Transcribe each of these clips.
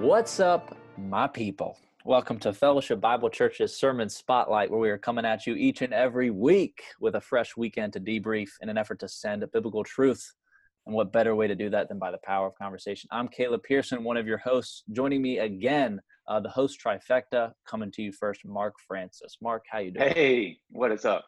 What's up, my people? Welcome to Fellowship Bible Church's Sermon Spotlight, where we are coming at you each and every week with a fresh weekend to debrief in an effort to send biblical truth. And what better way to do that than by the power of conversation? I'm Caleb Pearson, one of your hosts. Joining me again, uh, the host trifecta, coming to you first, Mark Francis. Mark, how you doing? Hey, what is up?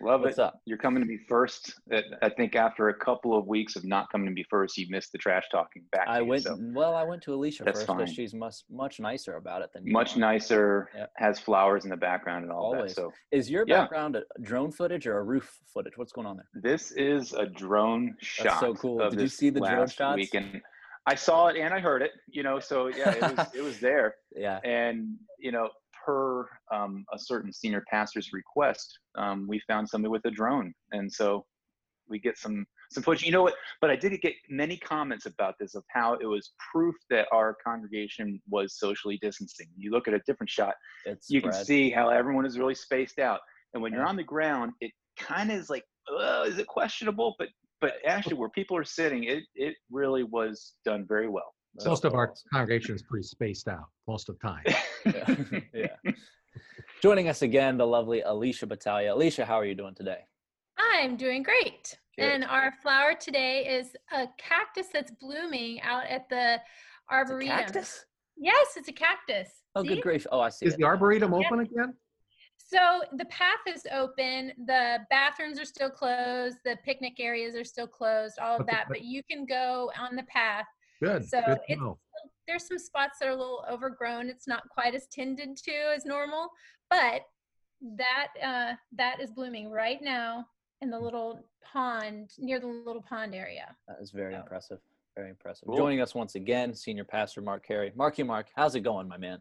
Love What's it. up? You're coming to me first. I think after a couple of weeks of not coming to me first, you missed the trash talking back. I you, went so well. I went to Alicia That's first because she's much much nicer about it than you much are. nicer. Yeah. Has flowers in the background and all Always. that. So Is your background a drone footage or a roof footage? What's going on there? this is a drone shot. so cool. Did you see the drone shots? Weekend. I saw it and I heard it. You know, so yeah, it was it was there. Yeah, And you know, per um, a certain senior pastor's request, um, we found somebody with a drone, and so we get some some footage. You know what? But I did get many comments about this of how it was proof that our congregation was socially distancing. You look at a different shot, it's you can see how everyone is really spaced out, and when you're on the ground, it kind of is like, oh, is it questionable? But but actually, where people are sitting, it it really was done very well. That's Most of our congregation is pretty spaced out most of the time. yeah. yeah. Joining us again, the lovely Alicia Battaglia. Alicia, how are you doing today? I'm doing great. Good. And our flower today is a cactus that's blooming out at the It's a arboretum. cactus? Yes, it's a cactus. Oh, See? good grief! Oh, I see. Is it the arboretum Yeah. open again? So the path is open. The bathrooms are still closed. The picnic areas are still closed. All of Okay, that, but- but you can go on the path. Good. So good it's there's some spots that are a little overgrown. It's not quite as tended to as normal, but that uh, that is blooming right now in the little pond near the little pond area. That is very Yeah. impressive. Very impressive. Cool. Joining us once again, Senior Pastor Mark Carey. Marky Mark, how's it going, my man?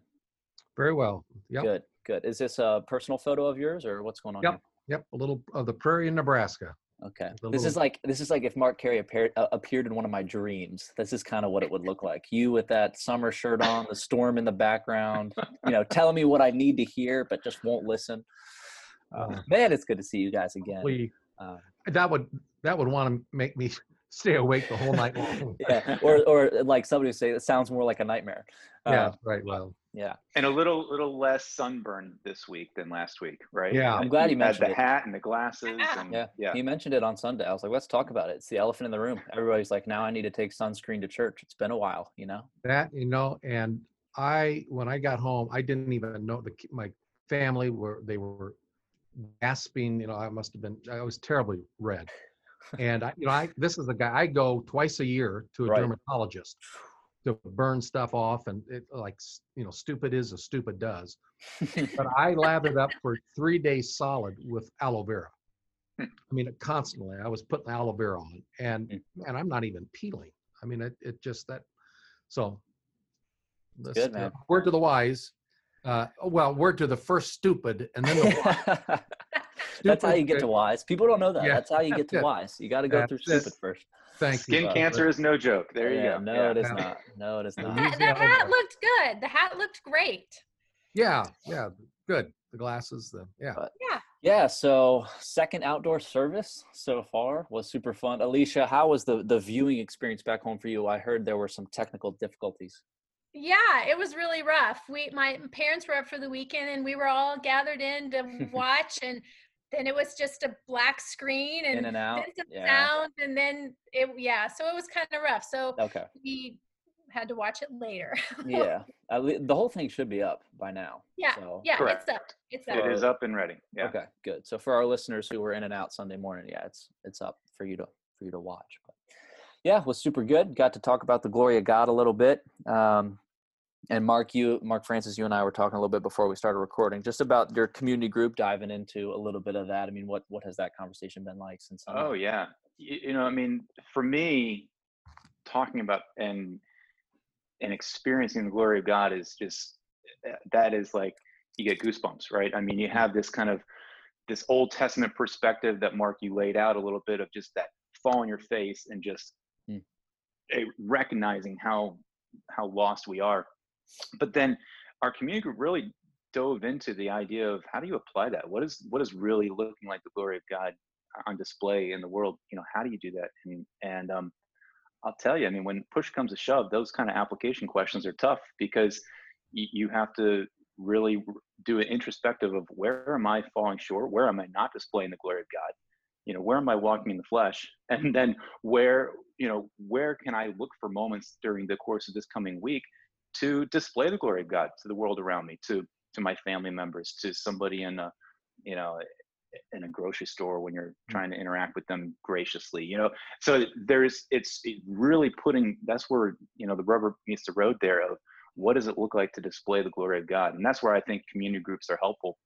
Very well. Yep. Good, good. Is this a personal photo of yours, or what's going on Yep. Yep. A little of the prairie in Nebraska. Okay. This is like this is like if Mark Carey appeared uh, appeared in one of my dreams. This is kind of what it would look like. You with that summer shirt on, the storm in the background. You know, telling me what I need to hear, but just won't listen. Uh, man, it's good to see you guys again. We Uh, that would that would want to make me stay awake the whole night long. yeah, or or like somebody would say it sounds more like a nightmare. yeah. Uh, Right. Well. yeah. and a little little less sunburn this week than last week, right? Yeah. I'm glad you had mentioned the it. hat and the glasses. Yeah. And, Yeah, yeah. He mentioned it on Sunday. I was like, let's talk about it. It's the elephant in the room. Everybody's like, now I need to take sunscreen to church. It's been a while, you know? That you know, and I when I got home, I didn't even know the my family were they were gasping. You know, I must have been I was terribly red. And I, you know, I this is a guy I go twice a year to a Right. dermatologist to burn stuff off, and it like you know, stupid is as stupid does. But I lathered up for three days solid with aloe vera. Hmm. I mean, constantly I was putting aloe vera on, and Mm. and I'm not even peeling. I mean, it, it just that. So, good, uh, man. word to the wise. Uh, well, word to the first stupid, and then the wise. That's how you get to wise. People don't know that. Yeah, That's how you get to it. wise. You got to go That's through it. stupid first. Thank Skin you. cancer is no joke. There you go. No, Yeah. it is not. No, it is not. That, that hat looked good. The hat looked great. Yeah, yeah, good. The glasses, the yeah. But- Yeah. Yeah, so second outdoor service so far was super fun. Alicia, how was the the viewing experience back home for you? I heard there were some technical difficulties. Yeah, it was really rough. We my parents were up for the weekend and we were all gathered in to watch and then it was just a black screen and, In and out. then some Yeah. sound and then it yeah, so it was kind of rough. So Okay. we had to watch it later. Yeah. At le- the whole thing should be up by now. Yeah, So, yeah, Correct. it's up. It's up. It is up and ready. Yeah. Okay, good. So for our listeners who were in and out Sunday morning, yeah, it's it's up for you to for you to watch. But yeah, it was super good. Got to talk about the glory of God a little bit. Um, and Mark, you, Mark Francis, you and I were talking a little bit before we started recording, just about your community group, diving into a little bit of that. I mean, what what has that conversation been like since? Oh yeah. You, you know, I mean, for me, talking about and and experiencing the glory of God is just uh, that is like you get goosebumps, right? I mean, you have this kind of this Old Testament perspective that Mark you laid out a little bit of just that fall on your face and just a, recognizing how how lost we are. But then our community group really dove into the idea of how do you apply that? What is what is really looking like the glory of God on display in the world? You know, how do you do that? And and um, I'll tell you, I mean, when push comes to shove, those kind of application questions are tough because you, you have to really do an introspective of where am I falling short? Where am I not displaying the glory of God? You know, where am I walking in the flesh? And then where, you know, where can I look for moments during the course of this coming week to display the glory of God to the world around me, to to my family members, to somebody in a, you know, in a grocery store when you're mm. trying to interact with them graciously you know? So there's it's really putting that's where you know the rubber meets the road there of what does it look like to display the glory of god? And that's where i think community groups are helpful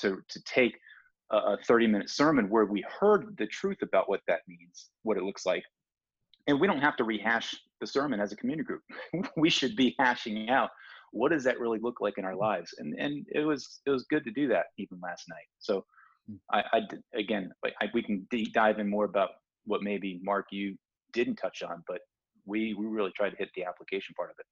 to to take a 30 minute sermon where we heard the truth about what that means what it looks like. And we don't have to rehash the sermon as a community group. We should be hashing out what does that really look like in our mm-hmm. lives? And and it was it was good to do that even last night. So mm. I, I again, I, we can deep dive in more about what maybe Mark you didn't touch on, but we we really tried to hit the application part of it.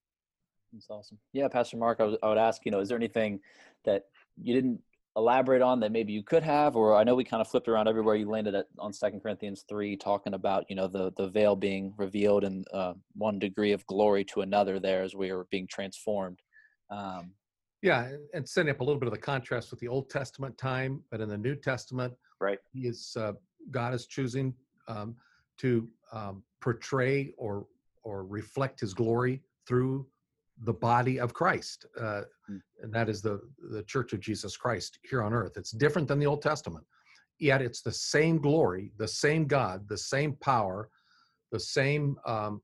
That's awesome. Yeah, Pastor Mark, I, was, I would ask, you know, is there anything that you didn't elaborate on that maybe you could have, or I know we kind of flipped around everywhere you landed at on Second Corinthians three, talking about you know the the veil being revealed and uh, one degree of glory to another there as we are being transformed. Um, yeah, and setting up a little bit of the contrast with the Old Testament time, but in the New Testament, right, He is uh, God is choosing um, to um, portray or or reflect His glory through the body of Christ, uh, mm. and that is the the Church of Jesus Christ here on earth. It's different than the Old Testament, yet it's the same glory, the same God, the same power, the same um,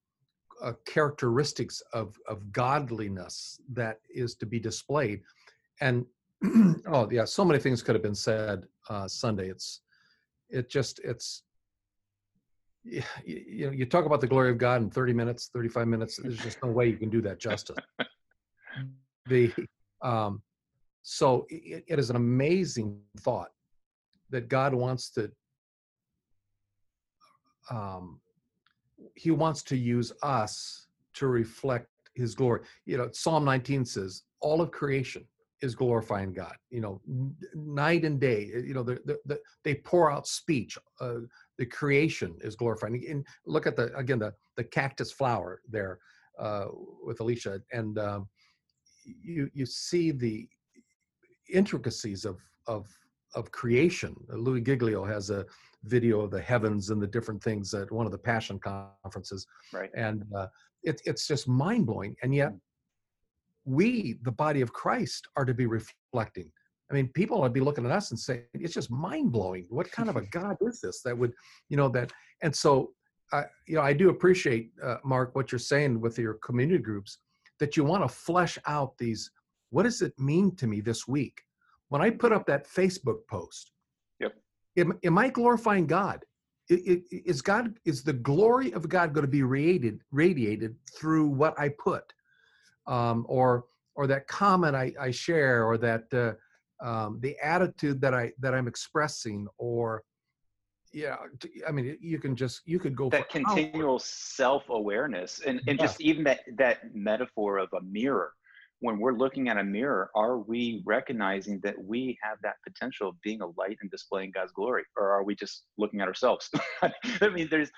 uh, characteristics of of godliness that is to be displayed and oh yeah so many things could have been said uh sunday it's it just it's you, you know you talk about the glory of god in 30 minutes 35 minutes there's just no way you can do that justice the um so it, it is an amazing thought that god wants to um he wants to use us to reflect his glory. You know, Psalm 19 says, all of creation is glorifying God. You know, night and day, you know, the, the, the, they pour out speech. Uh, the creation is glorifying. And look at the, again, the, the cactus flower there uh, with Alicia. And um, you, you see the intricacies of, of, of creation. Louis Giglio has a video of the heavens and the different things at one of the passion conferences right and uh, it, it's just mind-blowing and yet mm. we the body of christ are to be reflecting i mean people would be looking at us and saying it's just mind-blowing. What kind of a god is this that would you know that and so I, you know i do appreciate uh, mark what you're saying with your community groups that you want to flesh out these what does it mean to me this week? When i put up that facebook post am, am I glorifying God? Is God is the glory of God going to be radiated radiated through what I put, um, or or that comment I, I share, or that uh, um, the attitude that I that I'm expressing, or yeah, I mean you can just you could go that continual self awareness, and and yeah. just even that that metaphor of a mirror when we're looking at a mirror, are we recognizing that we have that potential of being a light and displaying God's glory, or are we just looking at ourselves? I mean, there's,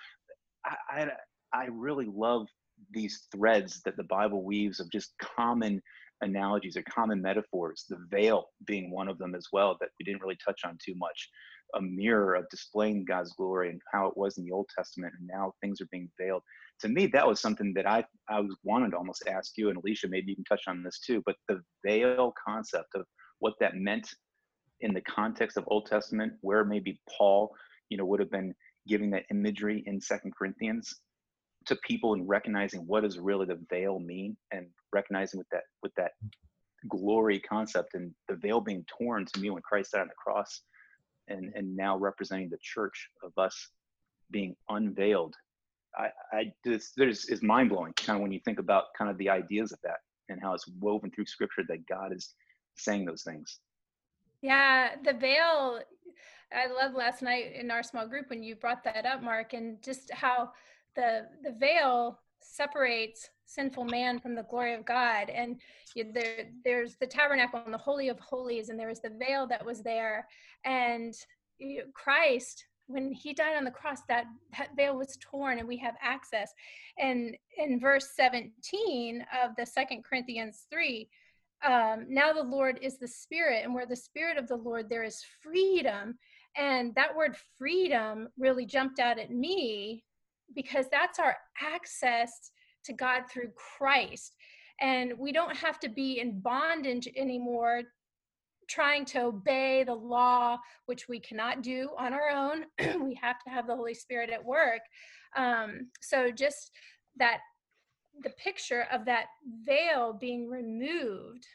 I, I, I really love these threads that the Bible weaves of just common analogies or common metaphors. The veil being one of them as well that we didn't really touch on too much. A mirror of displaying God's glory and how it was in the Old Testament, and now things are being veiled to me, that was something that I, I was wanted to almost ask you and Alicia, maybe you can touch on this too, but the veil concept of what that meant in the context of Old Testament, where maybe Paul, you know, would have been giving that imagery in Second Corinthians to people and recognizing what does really the veil mean and recognizing with that with that glory concept and the veil being torn to me when Christ died on the cross and and now representing the church of us being unveiled I, I just there's is mind blowing kind of when you think about kind of the ideas of that and how it's woven through scripture that God is saying those things. Yeah, the veil. I love last night in our small group when you brought that up, Mark, and just how the the veil separates sinful man from the glory of God. And you, there, there's the tabernacle and the holy of holies, and there was the veil that was there, and you, Christ when he died on the cross that, that veil was torn and we have access. And in verse 17 of the second corinthians 3 um, now the lord is the spirit and where the spirit of the lord there is freedom. And that word freedom really jumped out at me because that's our access to god through christ and we don't have to be in bondage anymore trying to obey the law, which we cannot do on our own. we have to have the Holy Spirit at work. Um, so just that the picture of that veil being removed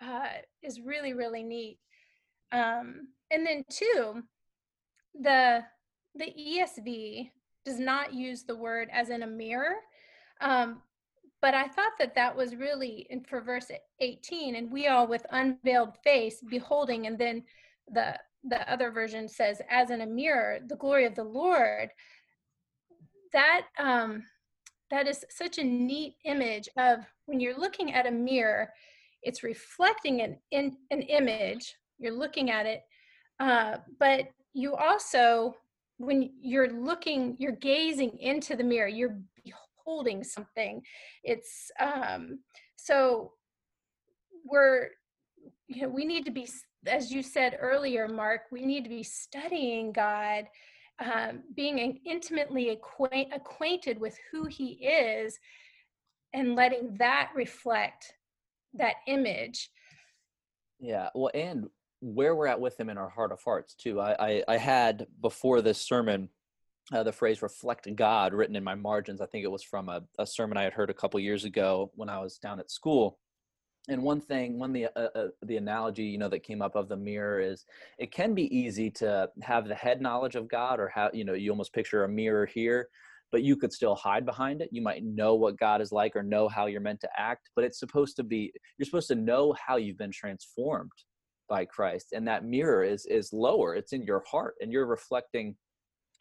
uh, is really really neat. Um, and then two, the the ESV does not use the word as in a mirror, um, but I thought that that was really in for verse 18, and we all with unveiled face beholding, and then the the other version says, as in a mirror, the glory of the Lord. That um, that is such a neat image of when you're looking at a mirror, it's reflecting an in, an image. You're looking at it, uh, but you also when you're looking, you're gazing into the mirror. You're beholding something it's um so we're you know we need to be as you said earlier mark we need to be studying god um, being intimately acquaint, acquainted with who he is and letting that reflect that image yeah well and where we're at with him in our heart of hearts too i i, I had before this sermon uh, the phrase reflect God written in my margins. I think it was from a, a, sermon I had heard a couple years ago when I was down at school. And one thing, one the uh, uh, the analogy you know that came up of the mirror is it can be easy to have the head knowledge of God, or how you know you almost picture a mirror here, but you could still hide behind it. You might know what God is like or know how you're meant to act, but it's supposed to be you're supposed to know how you've been transformed by Christ, and that mirror is is lower. It's in your heart, and you're reflecting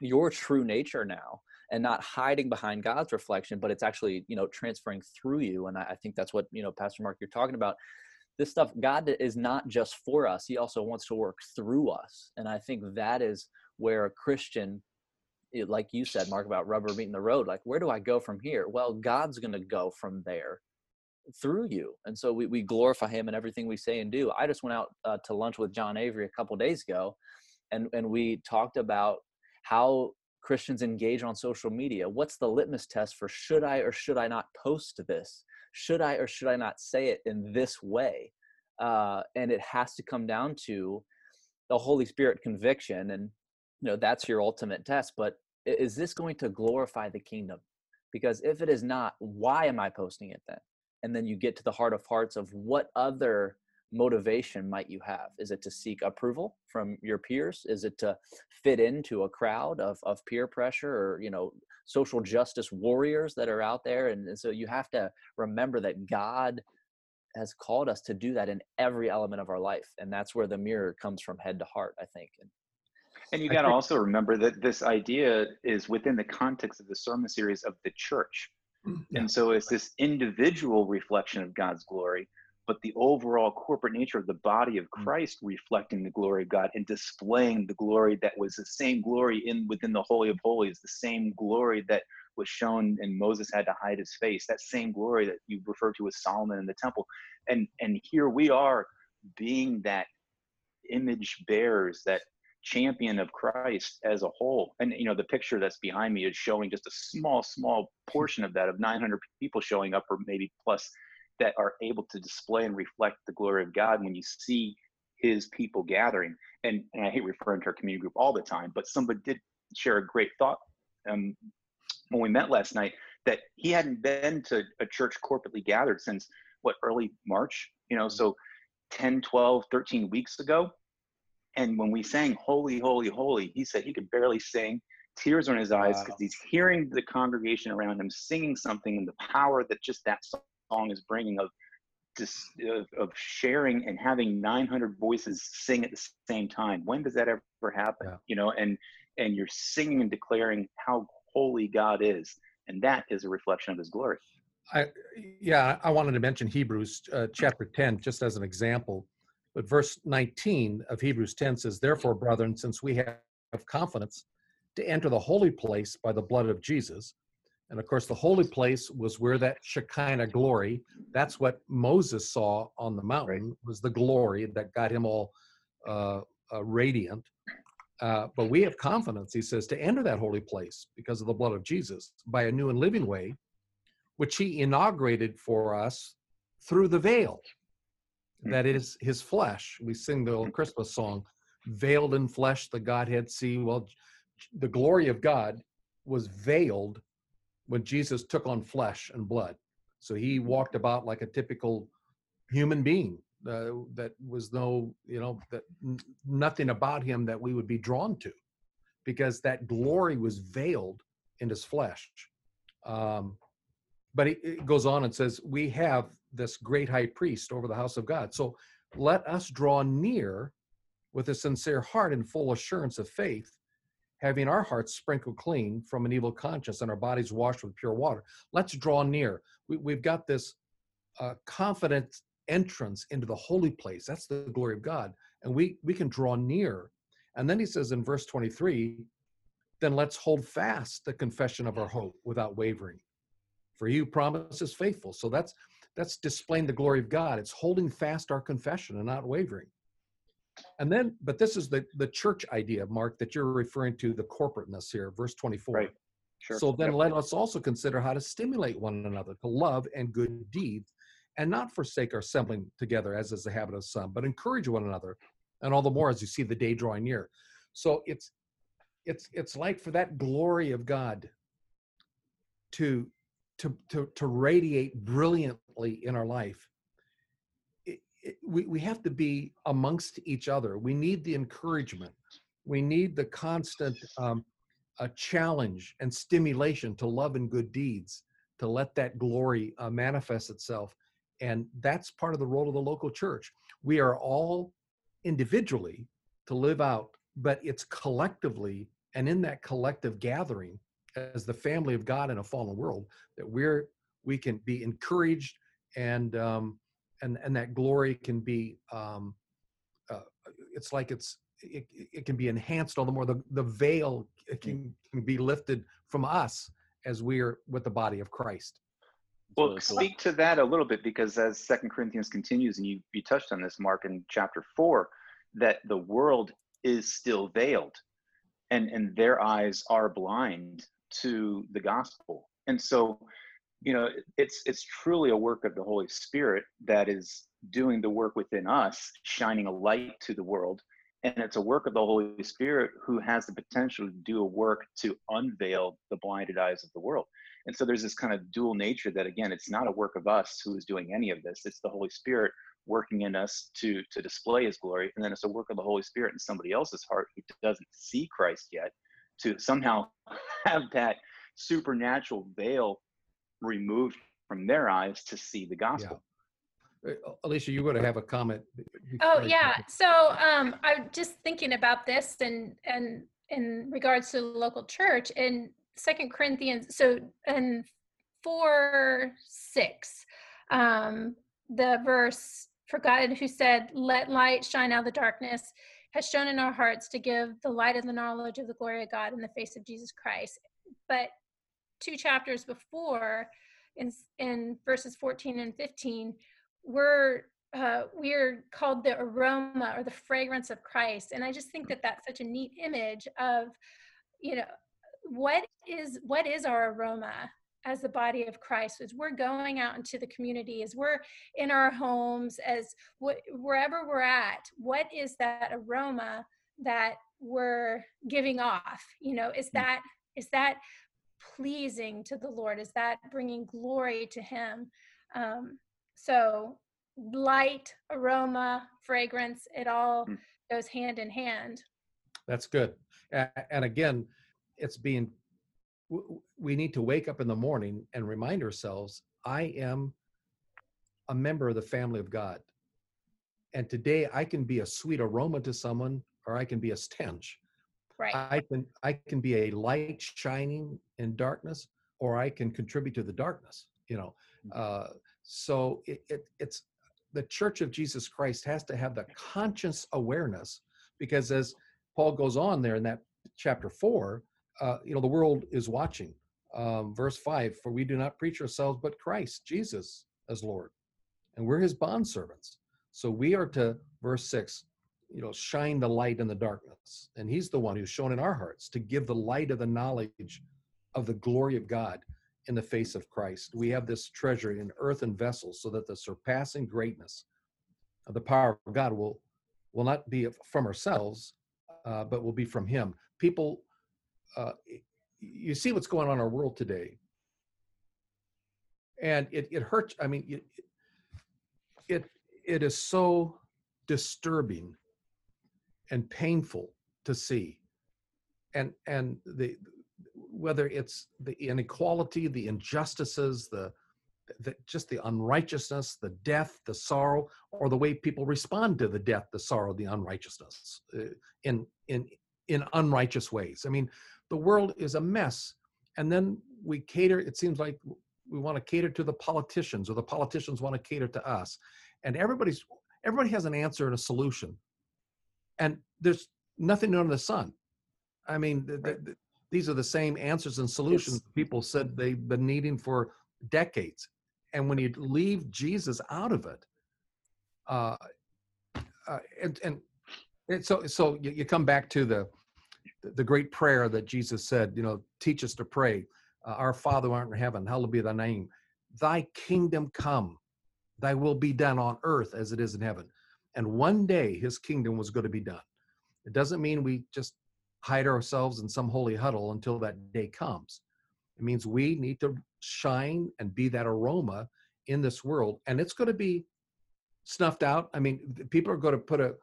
your true nature now and not hiding behind God's reflection, but it's actually, you know, transferring through you. And I, I, think that's what, you know, Pastor Mark, you're talking about. This stuff, God is not just for us, He also wants to work through us. And I think that is where a Christian, like you said, Mark, about rubber meeting the road, like, where do I go from here? Well, God's going to go from there through you. And so we, we glorify Him in everything we say and do. I just went out uh, to lunch with John Avery a couple days ago, and, and we talked about how Christians engage on social media. What's the litmus test for should I or should I not post this? Should I or should I not say it in this way? Uh, and it has to come down to the Holy Spirit conviction, and you know that's your ultimate test. But is this going to glorify the kingdom? Because if it is not, why am I posting it then? And then you get to the heart of hearts of what other motivation might you have? Is it to seek approval from your peers? Is it to fit into a crowd of, of peer pressure or, you know, social justice warriors that are out there? And, and so you have to remember that God has called us to do that in every element of our life. And that's where the mirror comes from head to heart, I think. And, and you got to also remember that this idea is within the context of the sermon series of the church. Yeah. And so it's this individual reflection of God's glory, but the overall corporate nature of the body of mm. Christ reflecting the glory of God and displaying the glory that was the same glory in within the Holy of Holies, the same glory that was shown and Moses had to hide his face, that same glory that you refer to as Solomon in the temple. And and here we are being that image bearers, that champion of Christ as a whole. And you know, the picture that's behind me is showing just a small, small portion of that of 900 people showing up, or maybe plus that are able to display and reflect the glory of God when you see his people gathering. And, and I hate referring to our community group all the time, but somebody did share a great thought um, when we met last night that he hadn't been to a church corporately gathered since what early March, you know, so 10, 12, 13 weeks ago. And when we sang Holy, Holy, Holy, he said he could barely sing, tears in his eyes because wow. he's hearing the congregation around him singing something and the power that just that song is bringing of just of, of sharing and having 900 voices sing at the same time when does that ever happen yeah. you know and and you're singing and declaring how holy god is and that is a reflection of his glory i yeah i wanted to mention hebrews uh, chapter 10 just as an example but verse 19 of hebrews 10 says therefore brethren since we have confidence to enter the holy place by the blood of Jesus. And of course, the holy place was where that Shekinah glory, that's what Moses saw on the mountain, was the glory that got him all uh, uh, radiant. Uh, but we have confidence, he says, to enter that holy place because of the blood of Jesus by a new and living way, which he inaugurated for us through the veil that is his flesh. We sing the old Christmas song, veiled in flesh, the Godhead see. Well, the glory of God was veiled when Jesus took on flesh and blood. So he walked about like a typical human being. Uh, that was no, you know, that n- nothing about him that we would be drawn to, because that glory was veiled in his flesh. Um, but it, it goes on and says, "We have this great high priest over the house of God. So let us draw near with a sincere heart and full assurance of faith, having our hearts sprinkled clean from an evil conscience and our bodies washed with pure water. Let's draw near. We, have got this uh, confident entrance into the holy place. That's the glory of God. And we, we can draw near. And then he says in verse 23, then let's hold fast the confession of our hope without wavering. For he who promises faithful. So that's that's displaying the glory of God. It's holding fast our confession and not wavering. And then, but this is the the church idea, Mark, that you're referring to the corporateness here, verse 24. Right. Sure. So then Yep. let us also consider how to stimulate one another to love and good deeds, and not forsake our assembling together, as is the habit of some, but encourage one another, and all the more as you see the day drawing near. So it's it's it's like for that glory of God to to to to radiate in our life. We we have to be amongst each other. We need the encouragement. We need the constant um, a challenge and stimulation to love and good deeds to let that glory uh, manifest itself and that's part of the role of the local church we are all individually to live out but it's collectively and in that collective gathering as the family of god in a fallen world that we're we can be encouraged and um and and that glory can be um uh, it's like it's it, it can be enhanced all the more. The, the veil can, can be lifted from us as we're with the body of christ. Well, really cool. speak to that a little bit because as Second Corinthians continues, and you you touched on this, Mark, in chapter four, that the world is still veiled, and and their eyes are blind to the gospel, and so, you know, it's it's truly a work of the Holy Spirit that is doing the work within us, shining a light to the world, and it's a work of the Holy Spirit who has the potential to do a work to unveil the blinded eyes of the world. And so there's this kind of dual nature that again, it's not a work of us who is doing any of this. It's the Holy Spirit working in us to to display his glory. And then it's a work of the Holy Spirit in somebody else's heart who doesn't see Christ yet to somehow have that supernatural veil removed from their eyes to see the gospel. Uh, alicia you would have a comment Oh yeah. So um, I'm just thinking about this and and in regards to the local church in Second Corinthians. So in four six, um, the verse for God who said, "Let light shine out of the darkness." Has shown in our hearts to give the light of the knowledge of the glory of God in the face of Jesus Christ. But two chapters before, in in verses 14 and 15, we're uh, we're called the aroma or the fragrance of Christ, and I just think that that's such a neat image of, you know, what is what is our aroma as the body of Christ? As we're going out into the community, as we're in our homes, as wh- wherever we're at, what is that aroma that we're giving off? You know, is that is that pleasing to the Lord? Is that bringing glory to Him? Um, so light, aroma, fragrance, it all Mm. goes hand in hand. That's good. And again, it's being, we need to wake up in the morning and remind ourselves, I am a member of the family of God. And today I can be a sweet aroma to someone or I can be a stench. Right. I can I can be a light shining in darkness or I can contribute to the darkness, you know. Uh, so it, it it's the church of Jesus Christ has to have the conscious awareness because as Paul goes on there in that chapter four, uh, you know, the world is watching. Um, verse five: For we do not preach ourselves, but Christ Jesus as Lord, and we're His bond servants. So we are to verse six, you know, shine the light in the darkness, and He's the one who's shown in our hearts to give the light of the knowledge of the glory of God in the face of Christ. We have this treasure in earthen vessels, so that the surpassing greatness of the power of God will will not be from ourselves, uh, but will be from Him. People, uh, you see what's going on in our world today, and it it hurts. I mean, it it, it is so disturbing and painful to see, and and the whether it's the inequality, the injustices, the the, just the unrighteousness, the death, the sorrow, or the way people respond to the death, the sorrow, the unrighteousness uh, in in in unrighteous ways. I mean, the world is a mess, and then we cater. It seems like we want to cater to the politicians, or the politicians want to cater to us, and everybody's everybody has an answer and a solution, and there's nothing new under the sun. I mean, the, the, the, these are the same answers and solutions people said they've been needing for decades and when you leave Jesus out of it, uh, uh, and, and, and so so you, you, come back to the the great prayer that Jesus said, you know, teach us to pray. Uh, Our Father who art in heaven, hallowed be thy name. Thy kingdom come, thy will be done on earth as it is in heaven. And one day his kingdom was going to be done. It doesn't mean we just hide ourselves in some holy huddle until that day comes. It means we need to shine and be that aroma in this world and it's going to be snuffed out i mean people are going to put a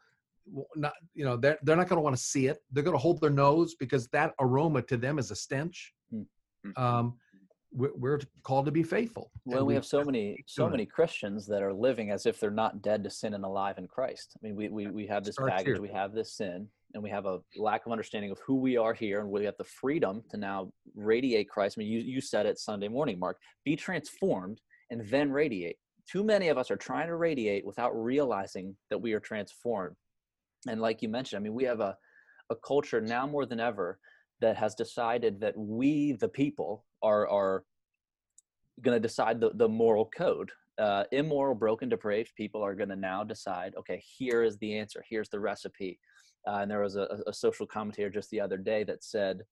not you know they're, they're not going to want to see it they're going to hold their nose because that aroma to them is a stench mm-hmm. um, we're, called to be faithful well we have so many so many christians that are living as if they're not dead to sin and alive in christ. I mean we we, we have this baggage here. we have this sin and we have a lack of understanding of who we are here and we have the freedom to now radiate christ. I mean you, you said it sunday morning mark be transformed and then radiate. Too many of us are trying to radiate without realizing that we are transformed. And like you mentioned i mean we have a, a culture now more than ever that has decided that we the people are are going to decide the, the moral code uh, immoral broken depraved people are going to now decide okay here is the answer here's the recipe uh, and there was a, a, social commentator just the other day that said,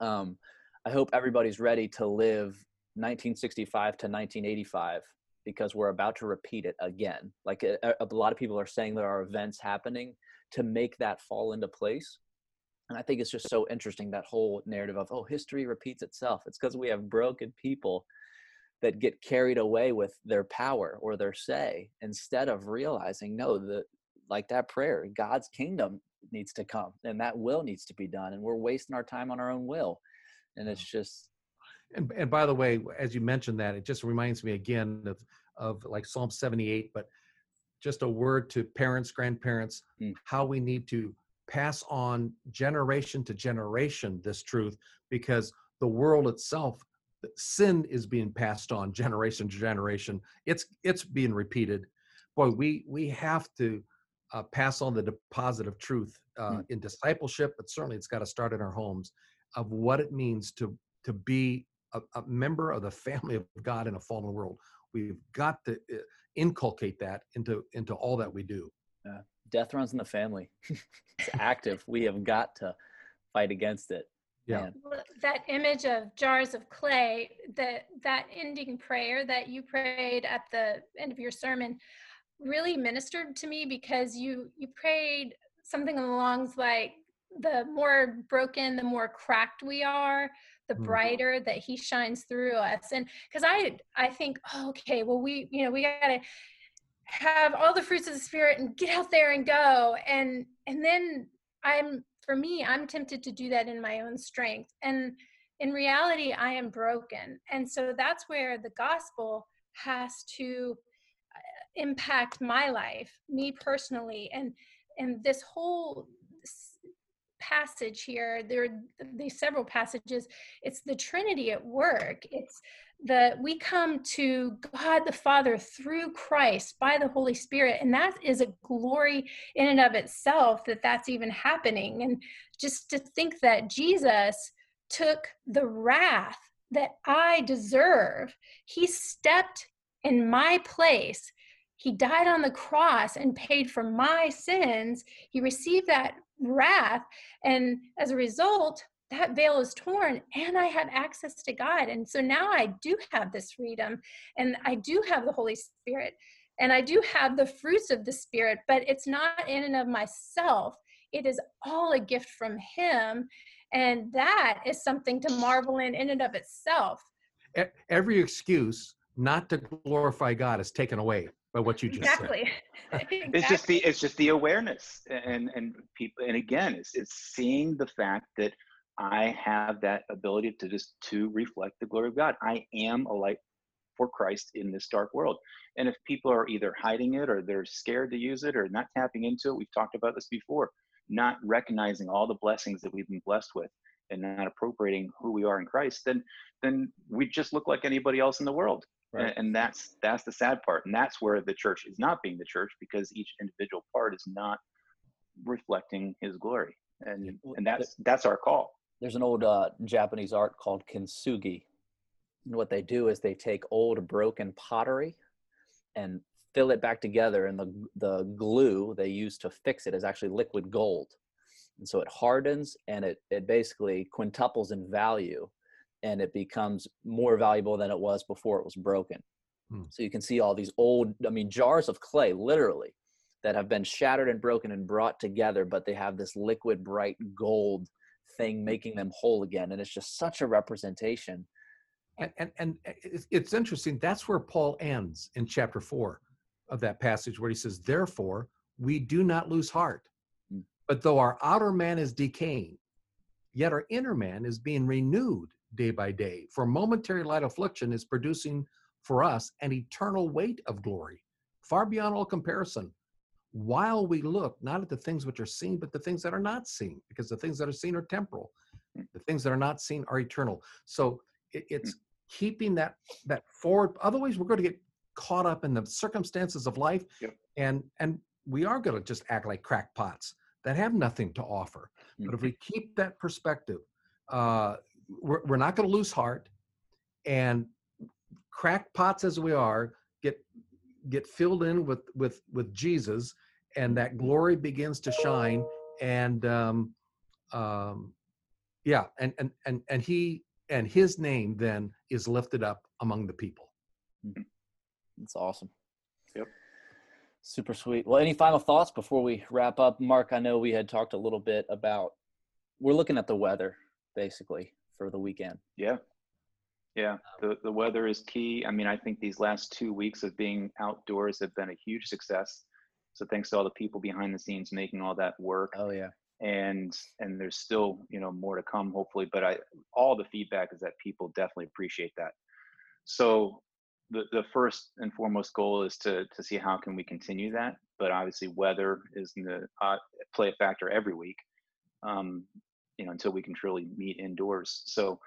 um, I hope everybody's ready to live 1965 to 1985 because we're about to repeat it again. Like a, a, lot of people are saying there are events happening to make that fall into place. And I think it's just so interesting that whole narrative of, oh, history repeats itself. It's because we have broken people that get carried away with their power or their say instead of realizing, no, the, like that prayer, God's kingdom needs to come and that will needs to be done and we're wasting our time on our own will and it's just and, and by the way as you mentioned that it just reminds me again of of like psalm 78 but just a word to parents grandparents mm. how we need to pass on generation to generation this truth because the world itself sin is being passed on generation to generation it's it's being repeated boy we we have to uh, pass on the deposit of truth uh, mm. in discipleship, but certainly it's got to start in our homes of what it means to to be a, a, member of the family of God in a fallen world. We've got to uh, inculcate that into into all that we do. Yeah. Death runs in the family. it's active. we have got to fight against it. Yeah. That image of jars of clay, that that ending prayer that you prayed at the end of your sermon, really ministered to me because you you prayed something along like the more broken the more cracked we are the mm-hmm. brighter that he shines through us and because i i think oh, okay well we you know we gotta have all the fruits of the spirit and get out there and go. And and then i'm for me i'm tempted to do that in my own strength. And in reality i am broken. And so that's where the gospel has to uh, impact my life me personally. And and this whole passage here there are these several passages it's the trinity at work it's the we come to god the father through christ by the holy spirit and that is a glory in and of itself that that's even happening and just to think that jesus took the wrath that I deserve. He stepped in my place. He died on the cross and paid for my sins. He received that wrath. And as a result, that veil is torn and I have access to God. And so now I do have this freedom and I do have the Holy Spirit and I do have the fruits of the Spirit, but it's not in and of myself. It is all a gift from Him. And that is something to marvel in in and of itself. Every excuse not to glorify God is taken away by what you just exactly. said. exactly. It's just the it's just the awareness and and people and again it's it's seeing the fact that I have that ability to just to reflect the glory of God. I am a light for Christ in this dark world. And if people are either hiding it or they're scared to use it or not tapping into it, we've talked about this before, not recognizing all the blessings that we've been blessed with and not appropriating who we are in Christ, then then we just look like anybody else in the world. Right. And, and that's that's the sad part. And that's where the church is not being the church because each individual part is not reflecting his glory. And and that's that's our call there's an old uh, Japanese art called kintsugi. And what they do is they take old broken pottery and fill it back together, and the the glue they use to fix it is actually liquid gold, and so it hardens and it it basically quintuples in value, and it becomes more valuable than it was before it was broken. Hmm. So you can see all these old, I mean, jars of clay, literally, that have been shattered and broken and brought together, but they have this liquid bright gold thing making them whole again and it's just such a representation and and, and it's interesting that's where paul ends in chapter 4 of that passage where he says therefore we do not lose heart mm. but though our outer man is decaying yet our inner man is being renewed day by day for momentary light affliction is producing for us an eternal weight of glory far beyond all comparison while we look not at the things which are seen, but the things that are not seen, because the things that are seen are temporal. Mm. The things that are not seen are eternal. So it, it's mm. keeping that that forward. Otherwise, we're going to get caught up in the circumstances of life, yep. and and we are going to just act like crackpots that have nothing to offer. But if we mm-hmm. keep that perspective, uh, we're, we're not going to lose heart, and crackpots as we are, get get filled in with with with Jesus and that glory begins to shine and um, um, yeah and, and and and he and his name then is lifted up among the people. Mm-hmm. that's awesome. Yep. Super sweet. Well any final thoughts before we wrap up? Mark i know we had talked a little bit about we're looking at the weather basically for the weekend yeah yeah the, the weather is key i mean i think these last two weeks of being outdoors have been a huge success so thanks to all the people behind the scenes making all that work. Oh yeah. And and there's still you know more to come hopefully, but I all the feedback is that people definitely appreciate that. So the the first and foremost goal is to to see how can we continue that. But obviously weather is going to uh, play a factor every week. Um, you know until we can truly meet indoors. So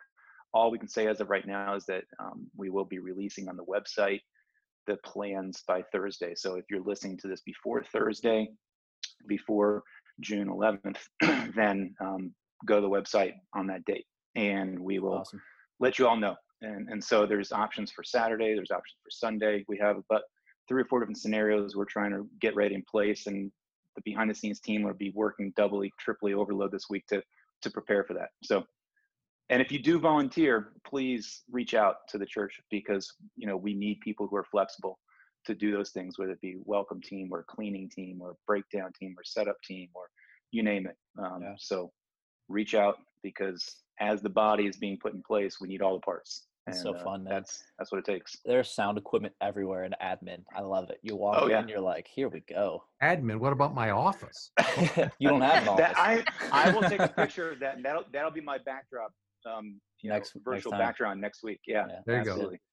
all we can say as of right now is that um, we will be releasing on the website the plans by Thursday. So if you're listening to this before Thursday, before June 11th, then um, go to the website on that date and we will awesome. let you all know. And, and so there's options for Saturday, there's options for Sunday. We have about three or four different scenarios we're trying to get ready in place and the behind the scenes team will be working doubly, triply overload this week to, to prepare for that. So and if you do volunteer please reach out to the church because you know we need people who are flexible to do those things whether it be welcome team or cleaning team or breakdown team or setup team or you name it um, yeah. so reach out because as the body is being put in place we need all the parts it's so uh, fun. Man. That's that's what it takes. There's sound equipment everywhere in admin. I love it. You walk oh, in, yeah. you're like, here we go. Admin. What about my office? you don't have an office. That, I I will take a picture of that. And that'll that'll be my backdrop um, next know, virtual next background next week. Yeah, yeah there you absolutely. go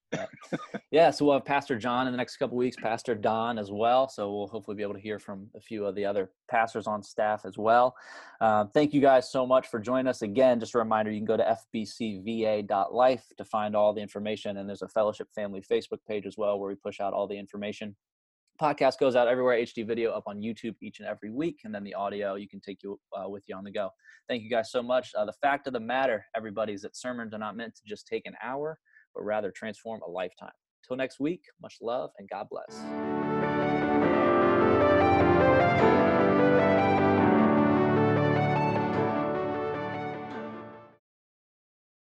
yeah, so we'll have Pastor John in the next couple weeks, Pastor Don as well. So we'll hopefully be able to hear from a few of the other pastors on staff as well. Uh, thank you guys so much for joining us again. Just a reminder, you can go to fbcva.life to find all the information, and there's a fellowship family Facebook page as well where we push out all the information. Podcast goes out everywhere. HD video up on YouTube each and every week, and then the audio you can take you uh, with you on the go. Thank you guys so much. Uh, the fact of the matter, everybody, is that sermons are not meant to just take an hour but rather transform a lifetime. Till next week, much love and God bless.